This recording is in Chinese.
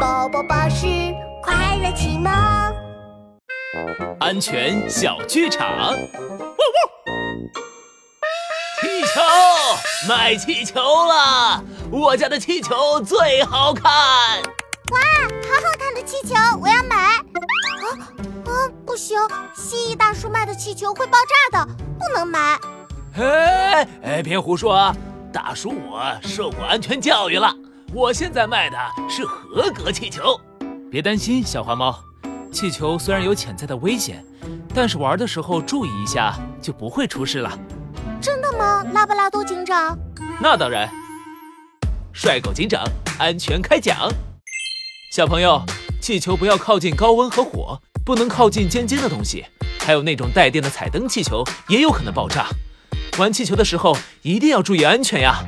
宝宝巴士快乐启蒙，安全小剧场。呜呜气球，卖气球了！我家的气球最好看。哇，好好看的气球，我要买。啊啊，不行，蜥蜴大叔卖的气球会爆炸的，不能买。哎哎，别胡说啊，大叔我受过安全教育了。我现在卖的是合格气球，别担心，小花猫。气球虽然有潜在的危险，但是玩的时候注意一下就不会出事了。真的吗，拉布拉多警长？那当然。帅狗警长，安全开讲。小朋友，气球不要靠近高温和火，不能靠近尖尖的东西，还有那种带电的彩灯气球也有可能爆炸。玩气球的时候一定要注意安全呀。